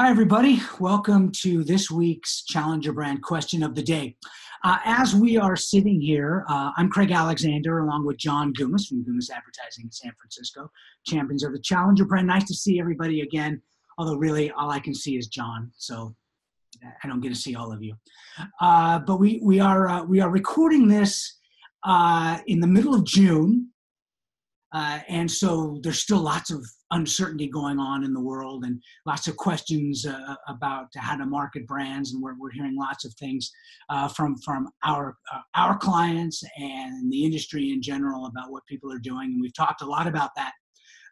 Hi, everybody. Welcome to this week's Challenger Brand Question of the Day. Uh, as we are sitting here, uh, I'm Craig Alexander along with John Gumas from Gumas Advertising in San Francisco, champions of the Challenger brand. Nice to see everybody again, although really all I can see is John, so I don't get to see all of you. Uh, but we, we, are, uh, we are recording this uh, in the middle of June, uh, and so there's still lots of uncertainty going on in the world and lots of questions uh, about how to market brands and we're, we're hearing lots of things uh, from from our uh, our clients and the industry in general about what people are doing. And we've talked a lot about that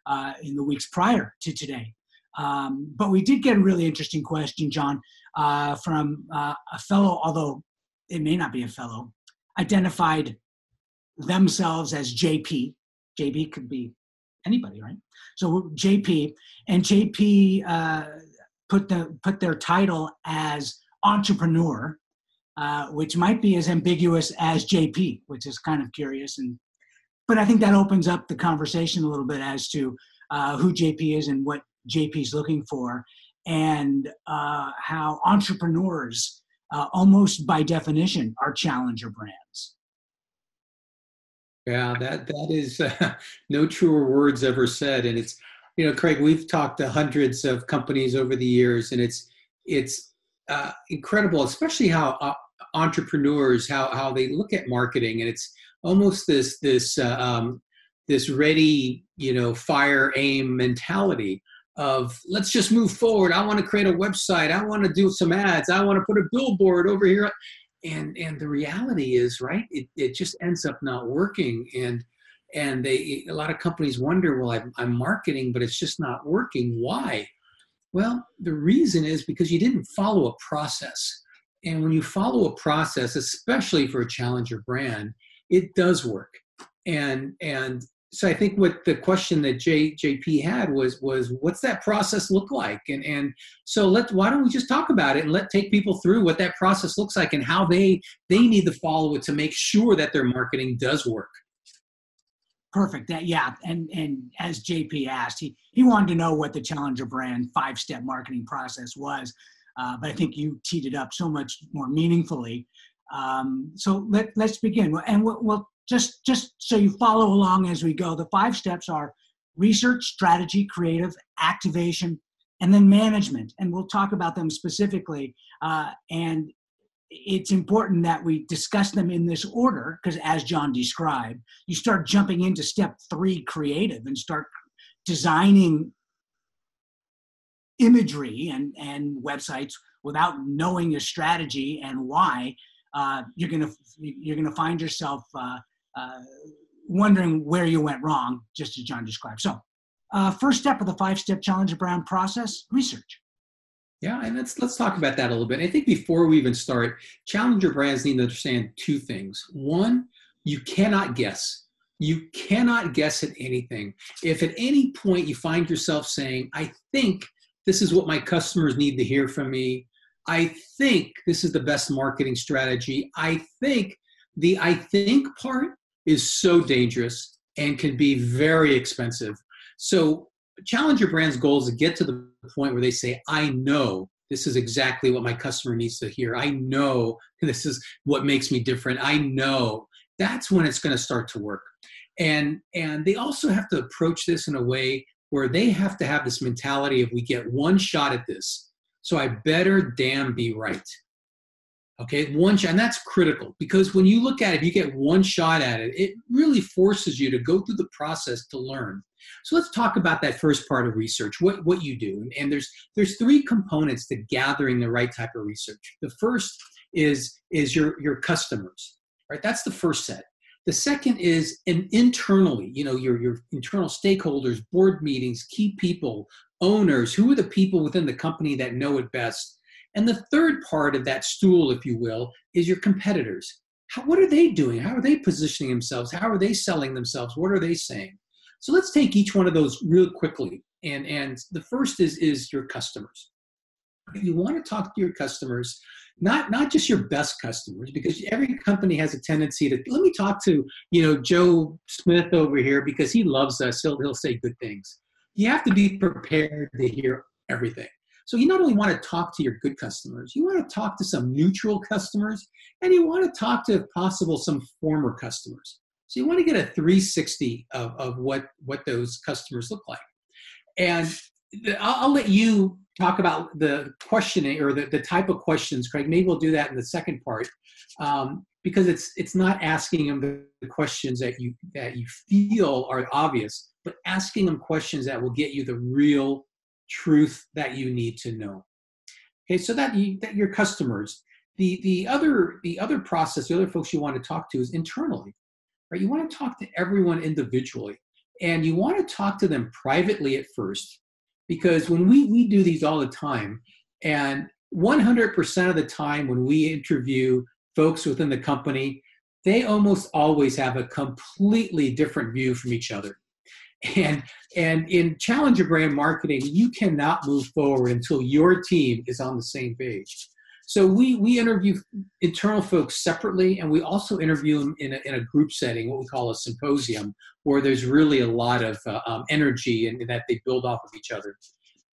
uh, in the weeks prior to today. Um, but we did get a really interesting question john uh, from uh, a fellow although it may not be a fellow identified themselves as jp jp could be anybody, right? So JP and JP uh, put the put their title as entrepreneur, uh, which might be as ambiguous as JP, which is kind of curious. And but I think that opens up the conversation a little bit as to uh, who JP is and what JP is looking for, and uh, how entrepreneurs, uh, almost by definition, are challenger brands. Yeah, that that is uh, no truer words ever said, and it's you know, Craig, we've talked to hundreds of companies over the years, and it's it's uh, incredible, especially how uh, entrepreneurs how how they look at marketing, and it's almost this this uh, um, this ready you know fire aim mentality of let's just move forward. I want to create a website. I want to do some ads. I want to put a billboard over here and and the reality is right it, it just ends up not working and and they a lot of companies wonder well I'm, I'm marketing but it's just not working. Why? Well the reason is because you didn't follow a process. And when you follow a process especially for a challenger brand it does work. And and so I think what the question that J, JP had was was what's that process look like and and so let why don't we just talk about it and let take people through what that process looks like and how they they need to follow it to make sure that their marketing does work. Perfect. That yeah, and and as JP asked, he he wanted to know what the Challenger brand five step marketing process was, uh, but I think you teed it up so much more meaningfully. Um, so let let's begin, and we'll, we'll just just so you follow along as we go the five steps are research strategy creative activation and then management. And we'll talk about them specifically uh, and it's important that we discuss them in this order because as john described you start jumping into step three creative and start designing imagery and, and websites without knowing your strategy and why uh, you're gonna you're gonna find yourself uh, uh, wondering where you went wrong, just as John described. So, uh, first step of the five-step Challenger Brand process: research. Yeah, and let's let's talk about that a little bit. I think before we even start, challenger brands need to understand two things. One, you cannot guess. You cannot guess at anything. If at any point you find yourself saying, "I think this is what my customers need to hear from me," I think this is the best marketing strategy. I think the I think part is so dangerous and can be very expensive. So, Challenger Brand's goal is to get to the point where they say, I know this is exactly what my customer needs to hear. I know this is what makes me different. I know that's when it's going to start to work. And, and they also have to approach this in a way where they have to have this mentality of we get one shot at this. So I better damn be right. Okay, one shot, and that's critical because when you look at it, you get one shot at it, it really forces you to go through the process to learn. So let's talk about that first part of research, what, what you do. And, and there's there's three components to gathering the right type of research. The first is is your your customers, right? That's the first set. The second is an internally, you know, your your internal stakeholders, board meetings, key people, owners, who are the people within the company that know it best and the third part of that stool, if you will, is your competitors. How, what are they doing? How are they positioning themselves? How are they selling themselves? What are they saying? So let's take each one of those real quickly. And, and the first is, is your customers. You want to talk to your customers, not, not just your best customers, because every company has a tendency to let me talk to you know Joe Smith over here because he loves us. He'll, he'll say good things. You have to be prepared to hear everything. So you not only want to talk to your good customers, you want to talk to some neutral customers, and you want to talk to, if possible, some former customers. So you want to get a 360 of, of what, what those customers look like. And I'll, I'll let you talk about the questioning or the, the type of questions, Craig. Maybe we'll do that in the second part. Um, because it's it's not asking them the questions that you that you feel are obvious, but asking them questions that will get you the real truth that you need to know. Okay, so that you, that your customers. The the other the other process, the other folks you want to talk to is internally, right? You want to talk to everyone individually, and you want to talk to them privately at first, because when we we do these all the time, and 100% of the time when we interview folks within the company, they almost always have a completely different view from each other. And, and in challenger brand marketing, you cannot move forward until your team is on the same page. So we, we interview internal folks separately, and we also interview them in a, in a group setting, what we call a symposium, where there's really a lot of uh, um, energy and, that they build off of each other.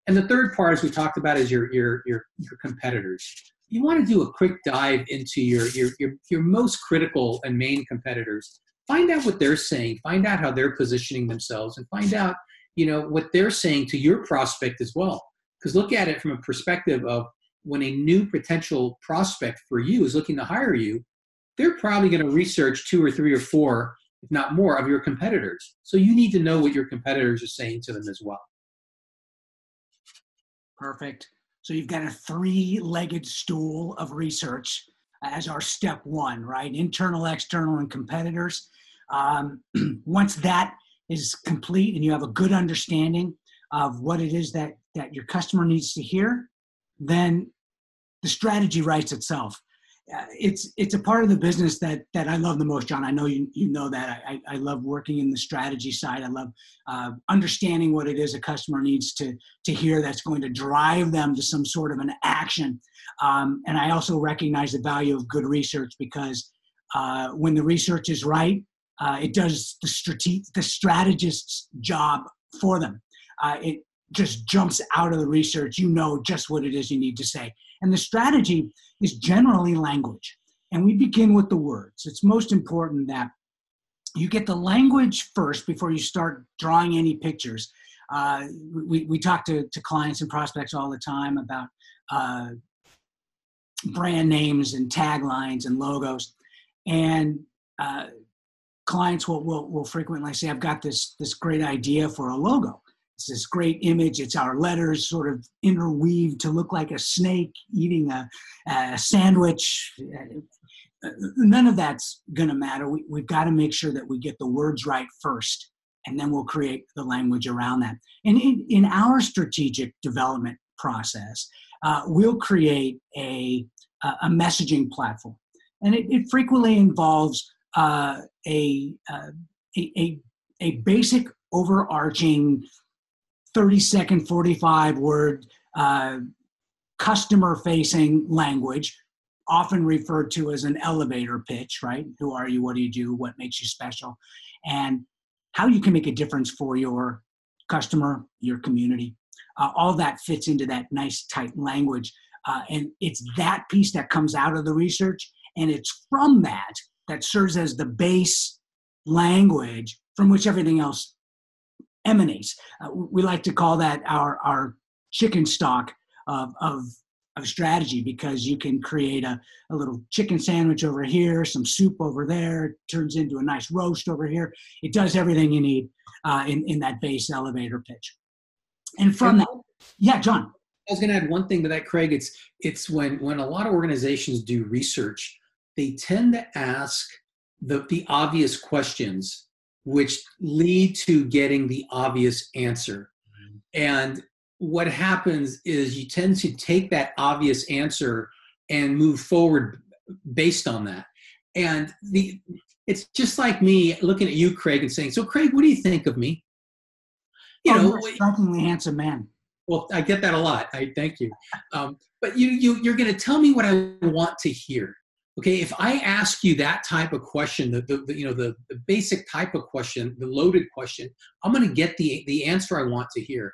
And the third part, as we talked about, is your, your, your, your competitors you want to do a quick dive into your, your, your, your most critical and main competitors. Find out what they're saying, find out how they're positioning themselves, and find out you know what they're saying to your prospect as well. Because look at it from a perspective of when a new potential prospect for you is looking to hire you, they're probably going to research two or three or four, if not more, of your competitors. So you need to know what your competitors are saying to them as well. Perfect. So you've got a three legged stool of research as our step one, right? Internal, external, and competitors. Um, once that is complete and you have a good understanding of what it is that, that your customer needs to hear, then the strategy writes itself. Uh, it's it's a part of the business that that I love the most, John. I know you you know that. I, I love working in the strategy side. I love uh, understanding what it is a customer needs to to hear that's going to drive them to some sort of an action. Um, and I also recognize the value of good research because uh, when the research is right, uh, it does the strate- the strategist's job for them. Uh, it just jumps out of the research. You know just what it is you need to say. And the strategy is generally language. And we begin with the words. It's most important that you get the language first before you start drawing any pictures. Uh, we, we talk to, to clients and prospects all the time about uh, brand names and taglines and logos. And uh, clients will, will, will frequently say, I've got this, this great idea for a logo. It's this great image. It's our letters sort of interweaved to look like a snake eating a, a sandwich. None of that's going to matter. We, we've got to make sure that we get the words right first, and then we'll create the language around that. And in, in our strategic development process, uh, we'll create a, a messaging platform. And it, it frequently involves uh, a, uh, a, a, a basic overarching 30 second, 45 word uh, customer facing language, often referred to as an elevator pitch, right? Who are you? What do you do? What makes you special? And how you can make a difference for your customer, your community. Uh, all that fits into that nice, tight language. Uh, and it's that piece that comes out of the research. And it's from that that serves as the base language from which everything else emanates. Uh, we like to call that our, our chicken stock of, of, of strategy because you can create a, a little chicken sandwich over here, some soup over there, turns into a nice roast over here. It does everything you need uh, in, in that base elevator pitch. And from that, yeah, John. I was going to add one thing to that, Craig. It's it's when when a lot of organizations do research, they tend to ask the the obvious questions which lead to getting the obvious answer. And what happens is you tend to take that obvious answer and move forward based on that. And the it's just like me looking at you, Craig, and saying, "So, Craig, what do you think of me?" You oh, know, strikingly handsome man. Well, I get that a lot. I thank you. Um, but you, you, you're going to tell me what I want to hear okay if i ask you that type of question the, the, the you know the, the basic type of question the loaded question i'm going to get the the answer i want to hear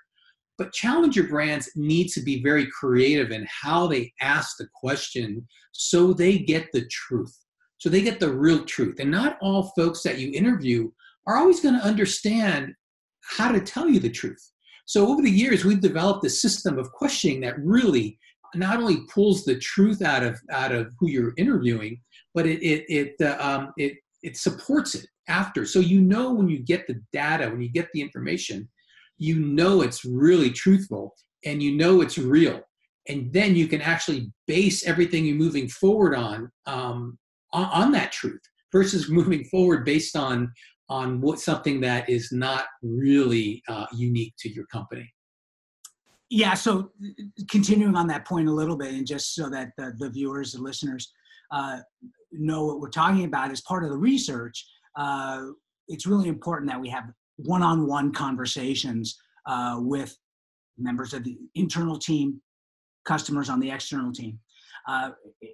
But challenger brands need to be very creative in how they ask the question so they get the truth. So they get the real truth. And not all folks that you interview are always going to understand how to tell you the truth. So over the years, we've developed a system of questioning that really not only pulls the truth out of out of who you're interviewing, but it it it uh, um, it it supports it after. So you know when you get the data, when you get the information, you know it's really truthful and you know it's real. And then you can actually base everything you're moving forward on um, on, on that truth versus moving forward based on on what something that is not really uh, unique to your company. Yeah, so continuing on that point a little bit, and just so that the, the viewers and listeners uh, know what we're talking about as part of the research, uh, it's really important that we have one-on-one conversations uh, with members of the internal team, customers on the external team, uh,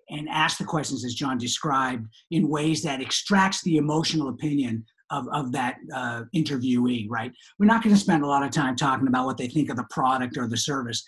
and ask the questions as John described in ways that extracts the emotional opinion of, of that uh, interviewee, right? We're not going to spend a lot of time talking about what they think of the product or the service.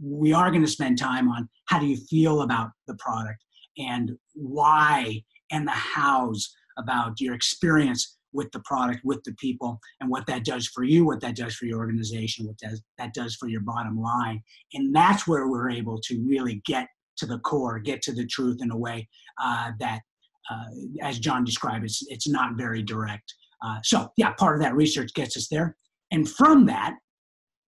we are going to spend time on how do you feel about the product and why and the hows about your experience with the product, with the people, and what that does for you, what that does for your organization, what does, that does for your bottom line. And that's where we're able to really get to the core, get to the truth in a way uh, that, as John described, it's, it's not very direct. Uh, so, yeah, part of that research gets us there. And from that,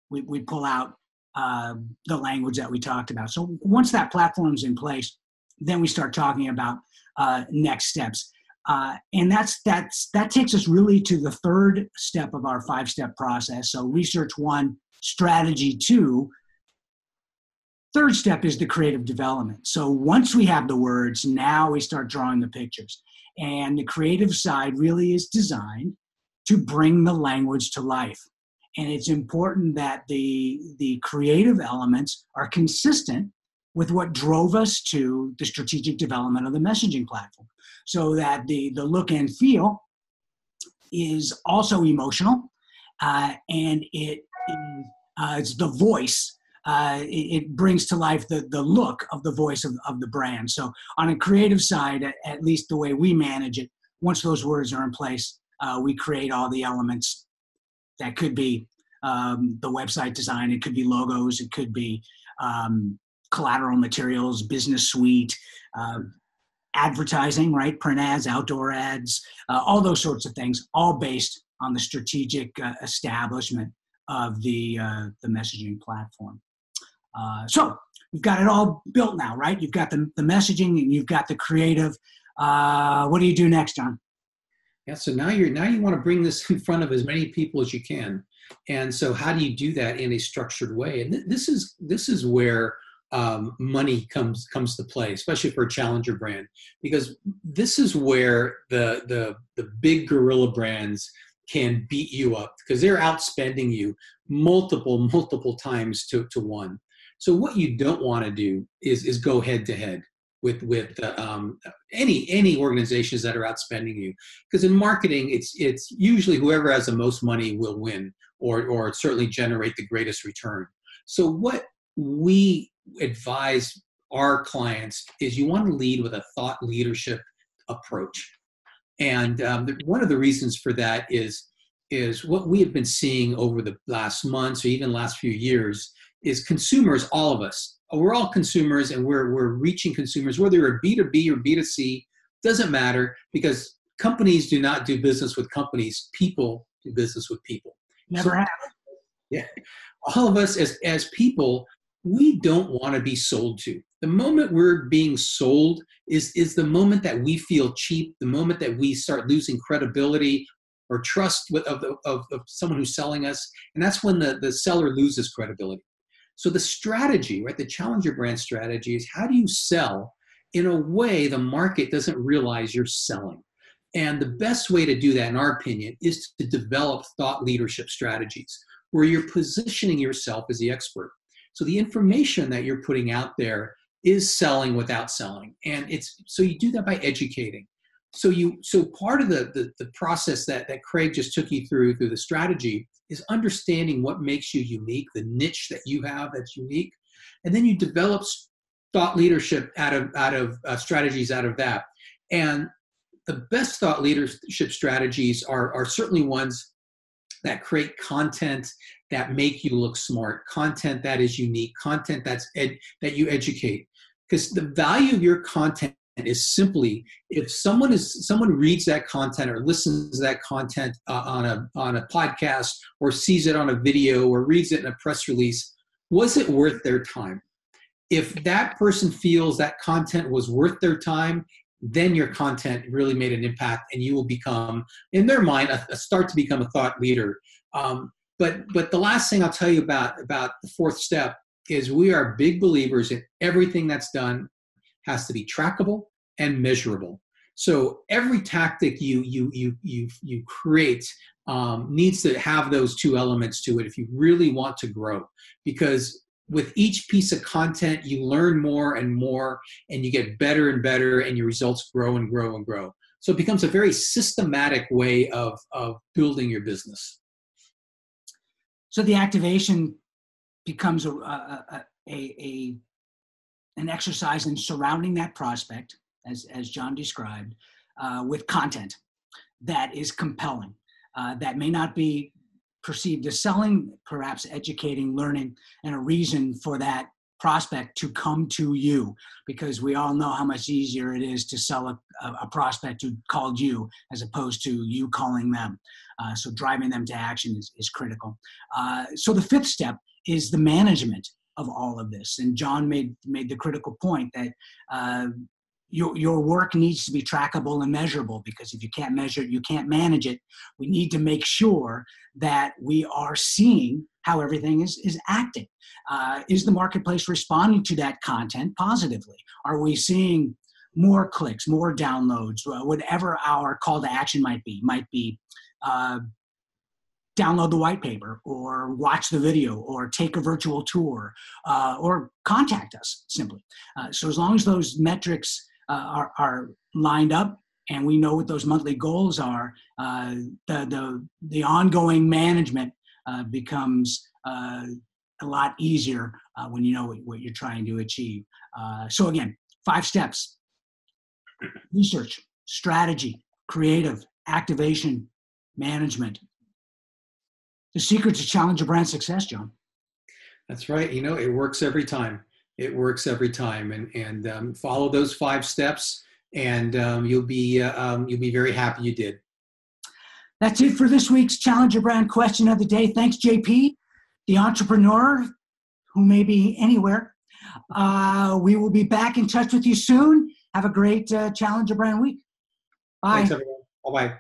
we, we pull out uh, the language that we talked about. So, once that platform's in place, then we start talking about uh, next steps. Uh, and that's that's that takes us really to the third step of our five step process. So research one, strategy two. Third step is the creative development. So once we have the words, now we start drawing the pictures. And the creative side really is designed to bring the language to life. And it's important that the, the creative elements are consistent with what drove us to the strategic development of the messaging platform so that the, the look and feel is also emotional uh, and it uh, it's the voice uh, it, it, brings to life the, the look of the voice of, of the brand so on a creative side at, at least the way we manage it once those words are in place uh, we create all the elements that could be um, the website design it could be logos it could be um, collateral materials, business suite, uh, advertising, right? Print ads, outdoor ads, uh, all those sorts of things, all based on the strategic uh, establishment of the uh, the messaging platform. Uh, so you've got it all built now, right? You've got the, the messaging and you've got the creative. Uh, what do you do next, John? Yeah, so now you're now you want to bring this in front of as many people as you can, and so how do you do that in a structured way? And th- this is this is where um, money comes comes to play, especially for a challenger brand, because this is where the the the big gorilla brands can beat you up because they're outspending you multiple multiple times to, to one. So what you don't want to do is is go head to head with with uh, um, any any organizations that are outspending you because in marketing it's it's usually whoever has the most money will win or or certainly generate the greatest return. So what we advise our clients is you want to lead with a thought leadership approach. And um, one of the reasons for that is is what we have been seeing over the last months or even last few years is consumers, all of us, we're all consumers and we're, we're reaching consumers, whether you're B2B or B2C, doesn't matter because companies do not do business with companies, people do business with people. Never so, have. Yeah. All of us as, as people we don't want to be sold to. The moment we're being sold is, is the moment that we feel cheap, the moment that we start losing credibility or trust with, of, of, of someone who's selling us. And that's when the, the seller loses credibility. So the strategy, right, the challenger brand strategy is how do you sell in a way the market doesn't realize you're selling? And the best way to do that, in our opinion, is to develop thought leadership strategies where you're positioning yourself as the expert. So the information that you're putting out there is selling without selling. And it's so you do that by educating. So you so part of the, the the process that that Craig just took you through through the strategy is understanding what makes you unique, the niche that you have that's unique, and then you develop thought leadership out of out of uh, strategies out of that. And the best thought leadership strategies are are certainly ones that create content that make you look smart, content that is unique, content that's ed, that you educate. Because the value of your content is simply if someone is someone reads that content or listens to that content uh, on a on a podcast or sees it on a video or reads it in a press release was it worth their time? If that person feels that content was worth their time then your content really made an impact and you will become in their mind a, a start to become a thought leader. Um, but but the last thing i'll tell you about about the fourth step is we are big believers in everything that's done has to be trackable and measurable. So every tactic you you you you you create um, needs to have those two elements to it if you really want to grow. Because with each piece of content, you learn more and more, and you get better and better, and your results grow and grow and grow. So it becomes a very systematic way of of building your business. So the activation becomes a, a, a, a an exercise in surrounding that prospect, as, as John described, uh, with content that is compelling, uh, that may not be perceived as selling, perhaps educating, learning, and a reason for that prospect to come to you because we all know how much easier it is to sell a, a prospect who called you as opposed to you calling them. Uh, so driving them to action is, is critical. Uh, so the fifth step is the management of all of this. And John made made the critical point that uh, your your work needs to be trackable and measurable because if you can't measure it, you can't manage it. We need to make sure that we are seeing how everything is is acting. Uh, is the marketplace responding to that content positively? Are we seeing more clicks, more downloads, whatever our call to action might be? Might be uh, download the white paper or watch the video or take a virtual tour uh, or contact us simply. Uh, so as long as those metrics are, are, lined up and we know what those monthly goals are, uh, the, the, the ongoing management uh, becomes uh, a lot easier when you know what, what, you're trying to achieve. so again, five steps. Research, strategy, creative, activation, management, the secret to challenger brand success, John. That's right. You know, it works every time. It works every time, and and um, follow those five steps, and um, you'll be uh, um, you'll be very happy you did. That's it for this week's Challenger Brand question of the day. Thanks, JP, the entrepreneur who may be anywhere. Uh, we will be back in touch with you soon. Have a great uh, Challenger Brand week. Bye. Thanks, everyone. Bye bye.